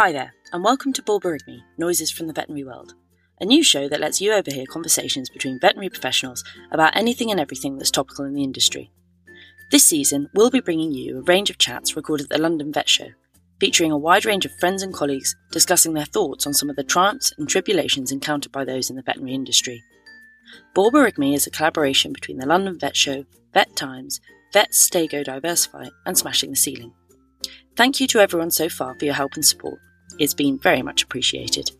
Hi there, and welcome to Borborygmi Noises from the Veterinary World, a new show that lets you overhear conversations between veterinary professionals about anything and everything that's topical in the industry. This season, we'll be bringing you a range of chats recorded at the London Vet Show, featuring a wide range of friends and colleagues discussing their thoughts on some of the triumphs and tribulations encountered by those in the veterinary industry. Borborygmi is a collaboration between the London Vet Show, Vet Times, Vet Stego Diversify, and Smashing the Ceiling. Thank you to everyone so far for your help and support. It's been very much appreciated.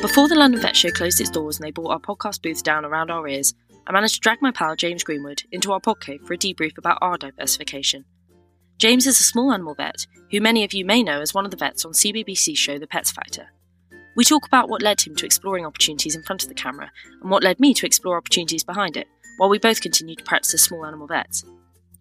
Before the London Vet Show closed its doors and they brought our podcast booths down around our ears, I managed to drag my pal James Greenwood into our podcast for a debrief about our diversification. James is a small animal vet who many of you may know as one of the vets on CBBC's show The Pets Factor. We talk about what led him to exploring opportunities in front of the camera and what led me to explore opportunities behind it, while we both continue to practice as small animal vets.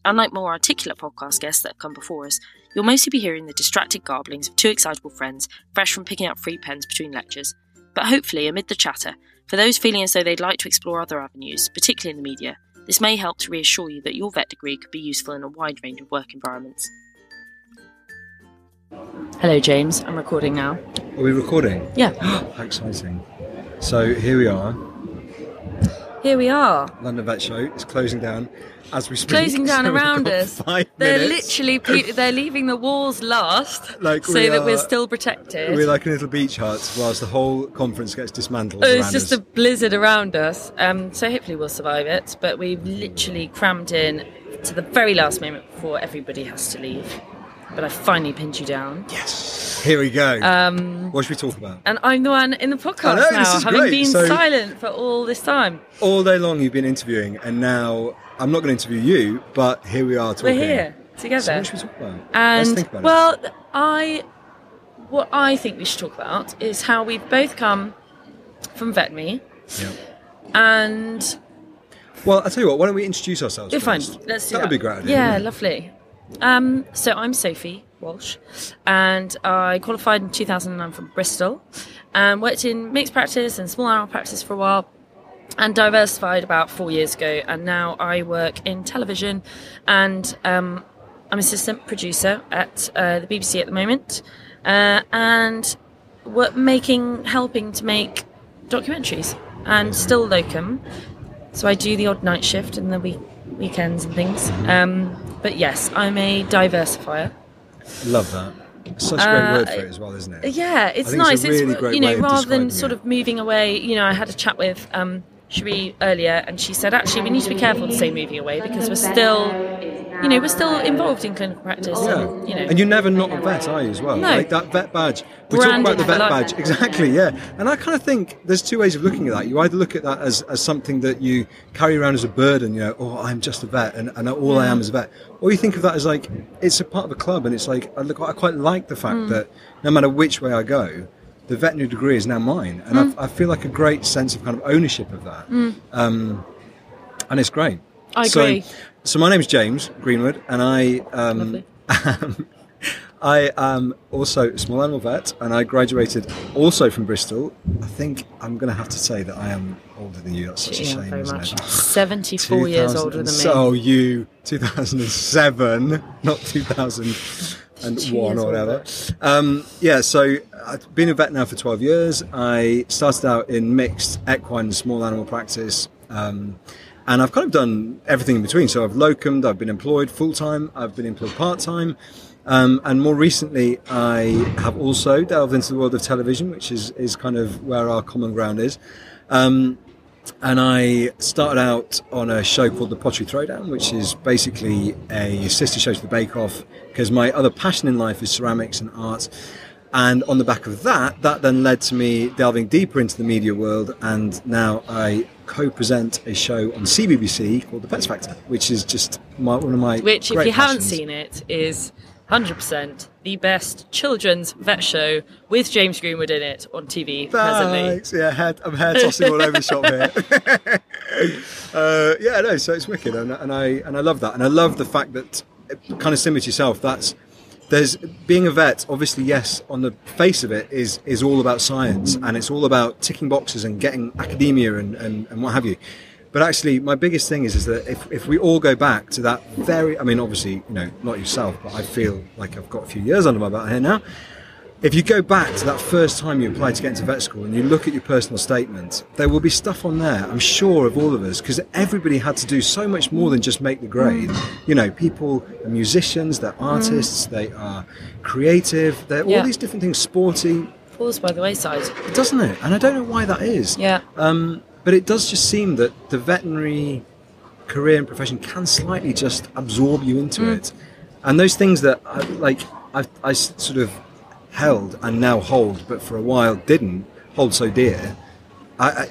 Unlike more articulate podcast guests that have come before us, you'll mostly be hearing the distracted garblings of two excitable friends fresh from picking up free pens between lectures. But hopefully, amid the chatter, for those feeling as though they'd like to explore other avenues, particularly in the media, this may help to reassure you that your vet degree could be useful in a wide range of work environments. Hello, James. I'm recording now. Are we recording? Yeah. How exciting. So here we are. Here we are. London Vet Show is closing down as we speak. Closing down So around us. Five They're literally pe- they're leaving the walls last, Like so we that we're still protected. We're like a little beach hut whilst the whole conference gets dismantled. Oh, it's just us. a blizzard around us. Um, so hopefully we'll survive it. But we've literally crammed in to the very last moment before everybody has to leave. But I finally pinned you down. Yes. Here we go. Um, what should we talk about? and I'm the one in the podcast know, now, having great. been So- silent for all this time. All day long you've been interviewing, and now I'm not going to interview you, but here we are talking. We're here together. So what should we talk about? Let's And think about well, I what I think we should talk about is how we've both come from it. Yeah. and Well, I'll tell you what. Why don't we introduce ourselves? You're fine. first? Let's do that that. would be great idea. Yeah, lovely. Um, so I'm Sophie Walsh, and I qualified in 2009 from Bristol, and worked in mixed practice and small animal practice for a while, and diversified about four years ago. And now I work in television, and um, I'm assistant producer at uh, the BBC at the moment, uh, and work making, helping to make documentaries, and still locum. So I do the odd night shift and the week, weekends and things. Um, but yes, I'm a diversifier. Love that. Such a great Uh, word for it as well, isn't it? Yeah, it's think it's a nice. really great you know, rather than describing sort it. of moving away. You know, I had a chat with um, Cherie earlier, and she said actually we need to be careful to say moving away because we're still, you know, we're still involved in clinical practice. Yeah. And, you know, And you're never not a vet, are you, as well? No. Like that vet badge. We talk Branded about the vet badge. Exactly, yeah. And I kind of think there's two ways of looking at that. You either look at that as, as something that you carry around as a burden, you know, oh, I'm just a vet and, and all I am is a vet. Or you think of that as like, it's a part of a club and it's like, I, look, I quite like the fact Mm. that no matter which way I go, the veterinary degree is now mine. And Mm. I, I feel like a great sense of kind of ownership of that. Um, and it's great. I So- agree. So, my name's James Greenwood, and I um, I am also a small animal vet, and I graduated also from Bristol. I think I'm going to have to say that I am older than you. That's such a shame, very isn't much. it? 74 years older than me. So you, 2007, not 2001 or whatever. Um, yeah, so I've been a vet now for 12 years. I started out in mixed equine and small animal practice. Um, and I've kind of done everything in between. So I've locumed, I've been employed full time, I've been employed part time. Um, and more recently, I have also delved into the world of television, which is, is kind of where our common ground is. Um, and I started out on a show called The Pottery Throwdown, which is basically a sister show to the Bake Off, because my other passion in life is ceramics and art. And on the back of that, that then led to me delving deeper into the media world, and now I co-present a show on CBBC called The Pets Factor, which is just my, one of my Which, if you haven't seen it, is 100% the best children's vet show with James Greenwood in it on TV presently. Yeah, hair, I'm hair tossing all over the shop here. uh, yeah, no, so it's wicked, and, and I and I love that, and I love the fact that, kind of similar to yourself, that's there's being a vet. Obviously, yes, on the face of it is is all about science, and it's all about ticking boxes and getting academia and, and, and what have you. But actually, my biggest thing is is that if, if we all go back to that very, I mean, obviously, you know, not yourself, but I feel like I've got a few years under my belt here now. If you go back to that first time you applied to get into vet school and you look at your personal statement, there will be stuff on there, I'm sure, of all of us, because everybody had to do so much more than just make the grade. You know, people are musicians, they're artists, they are creative, they're Yeah. all these different things, sporty, Falls by the wayside. doesn't it? And I don't know why that is. Yeah. Um, but it does just seem that the veterinary career and profession can slightly just absorb you into Mm. it. And those things that I, like I've, I s- sort of held and now hold, but for a while didn't hold so dear. I, I,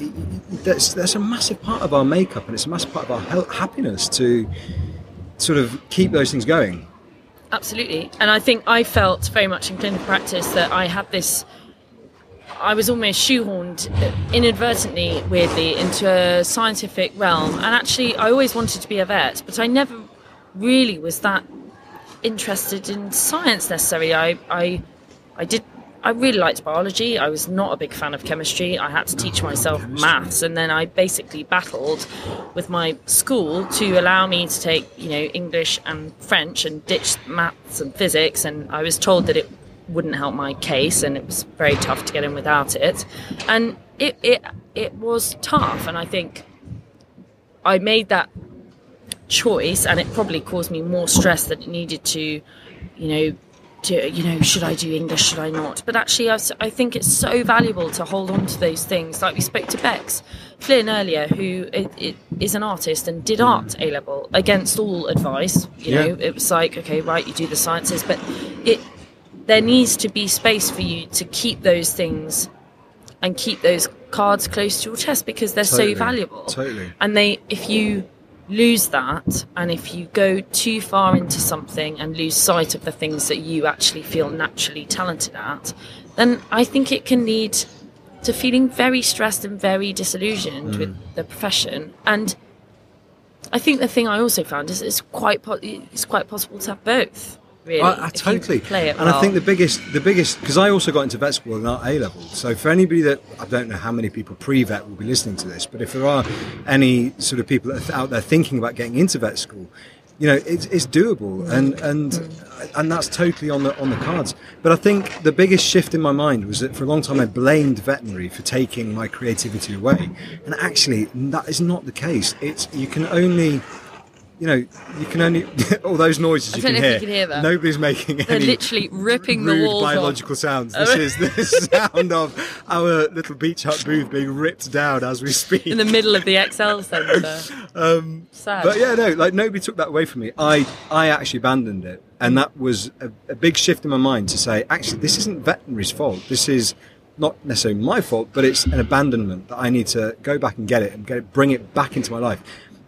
that's, that's a massive part of our makeup, and it's a massive part of our hel- happiness to sort of keep those things going. Absolutely. And I think I felt very much in clinical practice that I had this. I was almost shoehorned inadvertently, weirdly, into a scientific realm. And actually, I always wanted to be a vet, but I never really was that interested in science necessarily. I, I, I did. I really liked biology. I was not a big fan of chemistry. I had to teach myself maths, and then I basically battled with my school to allow me to take, you know, English and French and ditch maths and physics. And I was told that it wouldn't help my case, and it was very tough to get in without it. And it it it was tough, and I think I made that choice, and it probably caused me more stress than it needed to, you know. To, you know, should I do English? Should I not? But actually, I think it's so valuable to hold on to those things. Like we spoke to Bex Flynn earlier, who i i is an artist and did art A level against all advice. You Yeah. know, it was like, okay, right, you do the sciences, but it there needs to be space for you to keep those things and keep those cards close to your chest because they're Totally, so valuable. totally. And they, if you lose that, and if you go too far into something and lose sight of the things that you actually feel naturally talented at, then I think it can lead to feeling very stressed and very disillusioned Mm. with the profession. And I think the thing I also found is it's quite po- it's quite possible to have both. Really, uh, I, I totally play it and I think the biggest, the biggest, because I also got into vet school in A level. So for anybody that I don't know how many people pre-vet will be listening to this, but if there are any sort of people out there thinking about getting into vet school, you know, it's, it's doable, and and and that's totally on the on the cards. But I think the biggest shift in my mind was that for a long time I blamed veterinary for taking my creativity away, and actually that is not the case. It's you can only. You know, you can only all those noises I you don't can know hear. if you can hear that. Nobody's making They're any literally ripping the rude walls off. biological sounds. This is the sound of our little beach hut booth being ripped down as we speak. in the middle of the ExCeL centre. um, Sad. but yeah, no, like nobody took that away from me. I, I actually abandoned it, and that was a, a big shift in my mind to say, actually, this isn't veterinary's fault. This is not necessarily my fault, but it's an abandonment that I need to go back and get it and get it, bring it back into my life.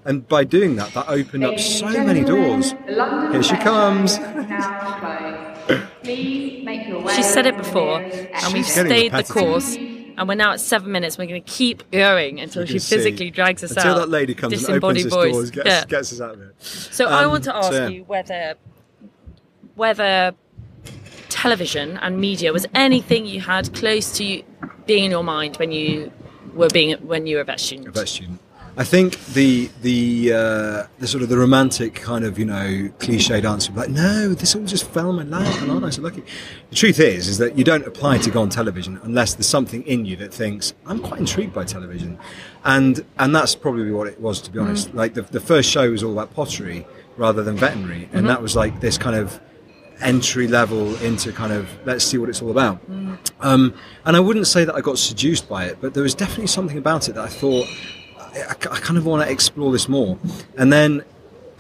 And by doing that, that opened up so many doors. Here she comes. Please make your way She said it before, and we've stayed the course. And we're now at seven minutes. We're going to keep going until she can see. physically drags us Until out. that lady comes and opens voice. gets, Yeah. gets us out of it. So I Um, want to ask so yeah. you whether whether television and media was anything you had close to you being in your mind when you were being when you were a vet student. vet student. I think the the uh, the sort of the romantic kind of you know cliched answer like no this all just fell in my lap and aren't I so lucky? The truth is is that you don't apply to go on television unless there's something in you that thinks I'm quite intrigued by television. And and that's probably what it was to be honest. Like the, the first show was all about pottery rather than veterinary and that was like this kind of entry level into kind of let's see what it's all about. Um, and I wouldn't say that I got seduced by it but there was definitely something about it that I thought I, I kind of want to explore this more. And then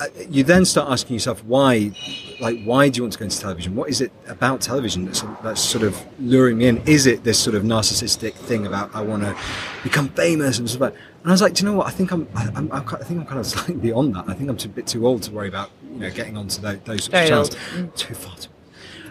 uh, you then start asking yourself why, like, why do you want to go into television? What is it about television that's, that's sort of luring me in? Is it this sort of narcissistic thing about I want to become famous and stuff like? And I was like, do you know what? I think I'm, I, I'm, I'm, I think I'm kind of slightly beyond that. I think I'm too, a bit too old to worry about, you know, getting onto those, those sorts Very of old. channels. Too far too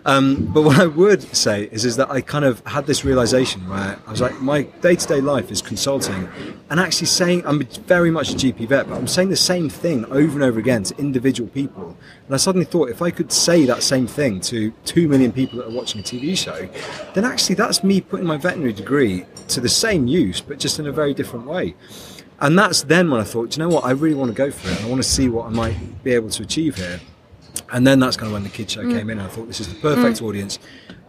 um, but what I would say is, is that I kind of had this realization where I was like, my day to day life is consulting and actually saying, I'm very much a GP vet, but I'm saying the same thing over and over again to individual people. And I suddenly thought, if I could say that same thing to two million people that are watching a TV show, then actually that's me putting my veterinary degree to the same use, but just in a very different way. And that's then when I thought, "Do you know what, I really want to go for it. I want to see what I might be able to achieve here. And then that's kind of when the kid show came in. And I thought this is the perfect audience.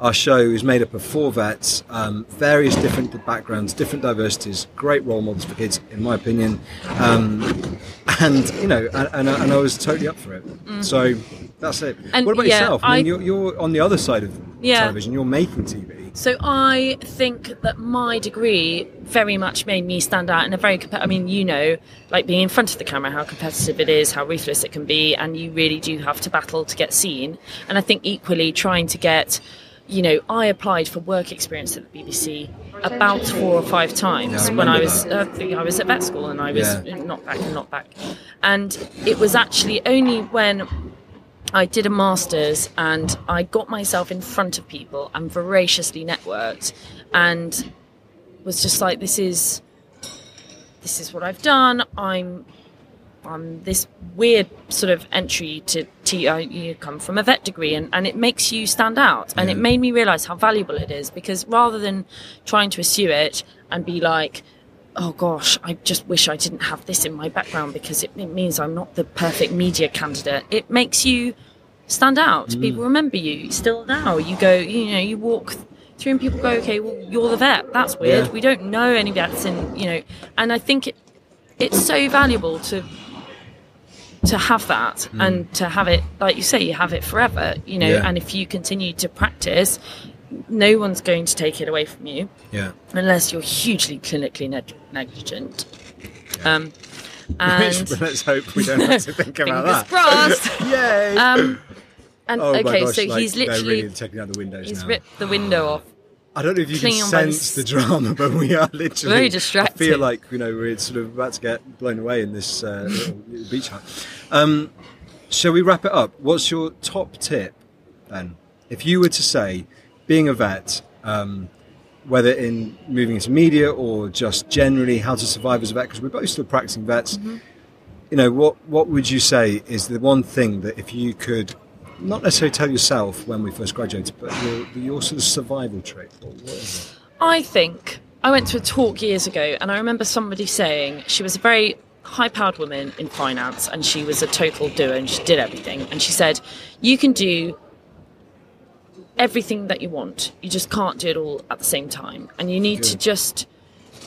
Our show is made up of four vets, um, various different backgrounds, different diversities, great role models for kids, in my opinion. Um, and you know, and, and, I- and I was totally up for it. So that's it. And, what about yeah, yourself? I mean, I- you're, you're on the other side of Yeah. television. You're making TV. So I think that my degree very much made me stand out in a very. compe- I mean, you know, like being in front of the camera, how competitive it is, how ruthless it can be, and you really do have to battle to get seen. And I think equally trying to get, you know, I applied for work experience at the BBC about four or five times Yeah, I when I was uh, I was at vet school and I was Yeah. not back and not back, and it was actually only when I did a master's and I got myself in front of people and voraciously networked and was just like this is this is what I've done. I'm I'm this weird sort of entry to T I you come from a vet degree and, and it makes you stand out and it made me realise how valuable it is because rather than trying to pursue it and be like oh gosh, I just wish I didn't have this in my background because it, it means I'm not the perfect media candidate. It makes you stand out. Mm. People remember you. Still now, you go, you know, you walk through and people go, okay, well, you're the vet. That's weird. Yeah. We don't know any vets, in, you know, and I think it, it's so valuable to to have that Mm. and to have it, like you say, you have it forever. You know, Yeah. and if you continue to practice. No one's going to take it away from you Yeah. unless you're hugely clinically neg- negligent. Um, Which, and let's hope we don't have to think about that. crossed. Yay! Um, and oh okay, gosh, so like, he's literally really taking out the windows he's now. ripped the window off. I don't know if you can clinging on by the sense the drama, but we are literally Very I feel like you know we're sort of about to get blown away in this uh, beach hut. Um, shall we wrap it up? What's your top tip then? If you were to say, being a vet, um, whether in moving into media or just generally how to survive as a vet, because we're both still practicing vets. Mm-hmm. You know, what what would you say is the one thing that if you could not necessarily tell yourself when we first graduated, but your, your sort of survival trick or? I think I went to a talk years ago, and I remember somebody saying she was a very high-powered woman in finance, and she was a total doer, and she did everything. And she said, "You can do everything that you want. You just can't do it all at the same time, and you need to just."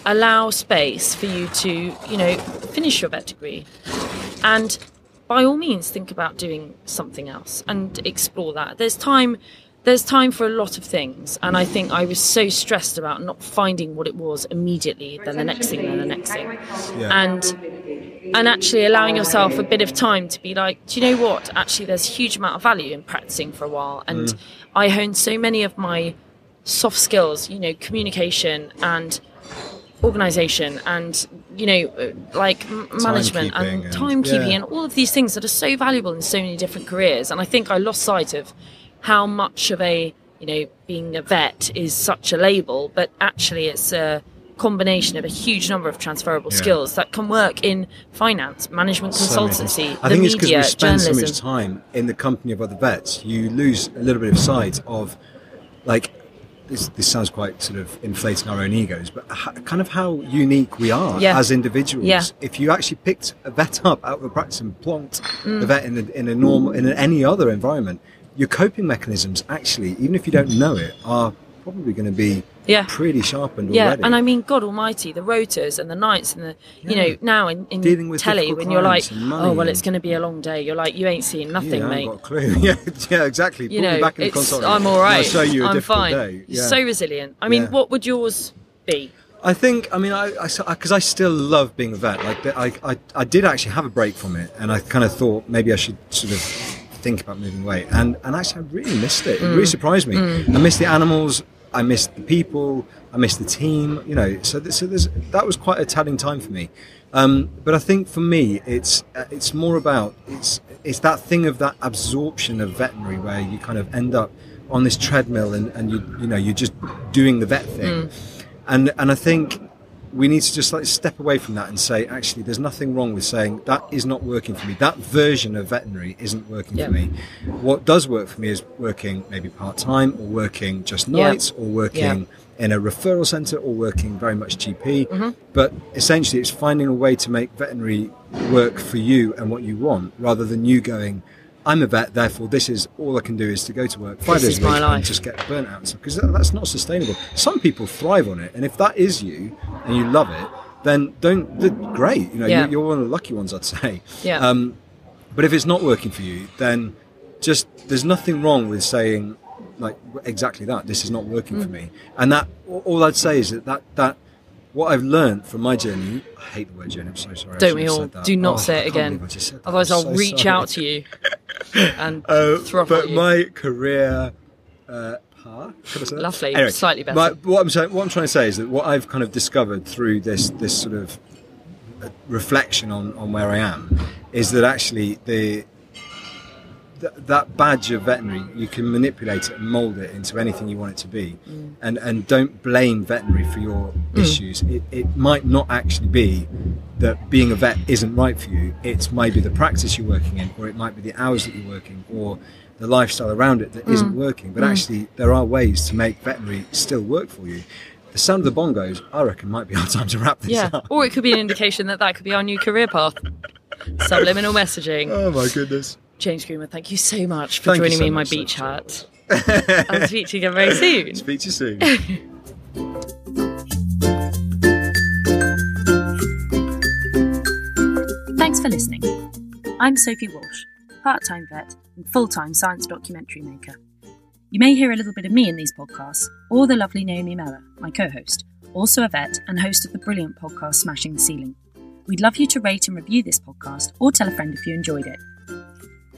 allow space for you to, you know, finish your vet degree. And by all means think about doing something else and explore that. There's time there's time for a lot of things and I think I was so stressed about not finding what it was immediately, then the next thing, then the next thing. Yeah. And and actually allowing yourself a bit of time to be like, do you know what? Actually there's a huge amount of value in practicing for a while. And Mm. I honed so many of my soft skills, you know, communication and organization and you know like management and and- timekeeping yeah. and all of these things that are so valuable in so many different careers and i think i lost sight of how much of a you know being a vet is such a label but actually it's a combination of a huge number of transferable Yeah. skills that can work in finance management So consultancy things. I think it's because we spend so much time in the company of other vets. You lose a little bit of sight of, like, this, this sounds quite sort of inflating our own egos, but h- kind of how unique we are Yeah. as individuals. Yeah. If you actually picked a vet up out of a practice and plonked Mm. the vet in a, in a normal, in any other environment, your coping mechanisms actually, even if you don't know it, are probably going to be Yeah. pretty sharpened Yeah, already. and I mean, God Almighty, the rotas and the nights and the, you know, now in, in Dealing with telly when you're like, clients and money oh well, it's going to be a long day. You're like, you ain't seeing nothing, yeah, mate. haven't got a clue. yeah, yeah, exactly. You Put know, back in the console. I'm all right. I'll show you a I'm fine. day. Yeah. so resilient. I mean, Yeah. what would yours be? I think, I mean, I because I, still love being a vet. Like, I, I, I did actually have a break from it, and I kind of thought maybe I should sort of think about moving away. And and actually, I really missed it. It Mm. really surprised me. I missed the animals. I missed the people. I missed the team. You know, so th- so there's that was quite a telling time for me. Um, but I think for me, it's uh, it's more about it's it's that thing of that absorption of veterinary where you kind of end up on this treadmill and, and you you know you're just doing the vet thing, and and I think we need to just like step away from that and say, actually, there's nothing wrong with saying that is not working for me. That version of veterinary isn't working Yeah. for me. What does work for me is working maybe part time or working just Yeah. nights or working in a referral centre or working very much GP. Mm-hmm. But essentially, it's finding a way to make veterinary work for you and what you want rather than you going, I'm a vet, therefore this is all I can do is to go to work five This days a week and just get burnt out because that's not sustainable. Some people thrive on it, and if that is you and you love it, then don't. Great, you know, Yeah. you- you're one of the lucky ones, I'd say. Yeah. Um, but if it's not working for you, then just there's nothing wrong with saying like exactly that. This is not working Mm. for me, and that all I'd say is that that that what I've learned from my journey. I hate the word journey. I'm so sorry. Don't we all? Do not Oh, say it again. believe I just said that. Otherwise, I'm I'll so reach sorry. out to you and Uh, but my career uh, path, could I say that? Lovely, slightly better. my- what I'm saying, what I'm trying to say is that what I've kind of discovered through this this sort of uh, reflection on on where I am is that actually the th- that badge of veterinary you can manipulate it and mold it into anything you want it to be. Mm. and and don't blame veterinary for your mm. issues. It, it might not actually be that being a vet isn't right for you. It's maybe the practice you're working in or it might be the hours that you're working or the lifestyle around it that mm. not working. But mm. actually there are ways to make veterinary still work for you. The sound of the bongos i reckon might be our time to wrap this yeah, up. Or it could be an indication that that could be our new career path. Subliminal messaging. oh my goodness James Greenwood, thank you so much for Thank joining so me in my much, beach so- hat. I'll speak to you again very soon. speak to you soon Thanks for listening. I'm Sophie Walsh, part time vet and full time science documentary maker. You may hear a little bit of me in these podcasts, or the lovely Naomi Mellor, my co host, also a vet and host of the brilliant podcast Smashing the Ceiling. We'd love you to rate and review this podcast or tell a friend if you enjoyed it.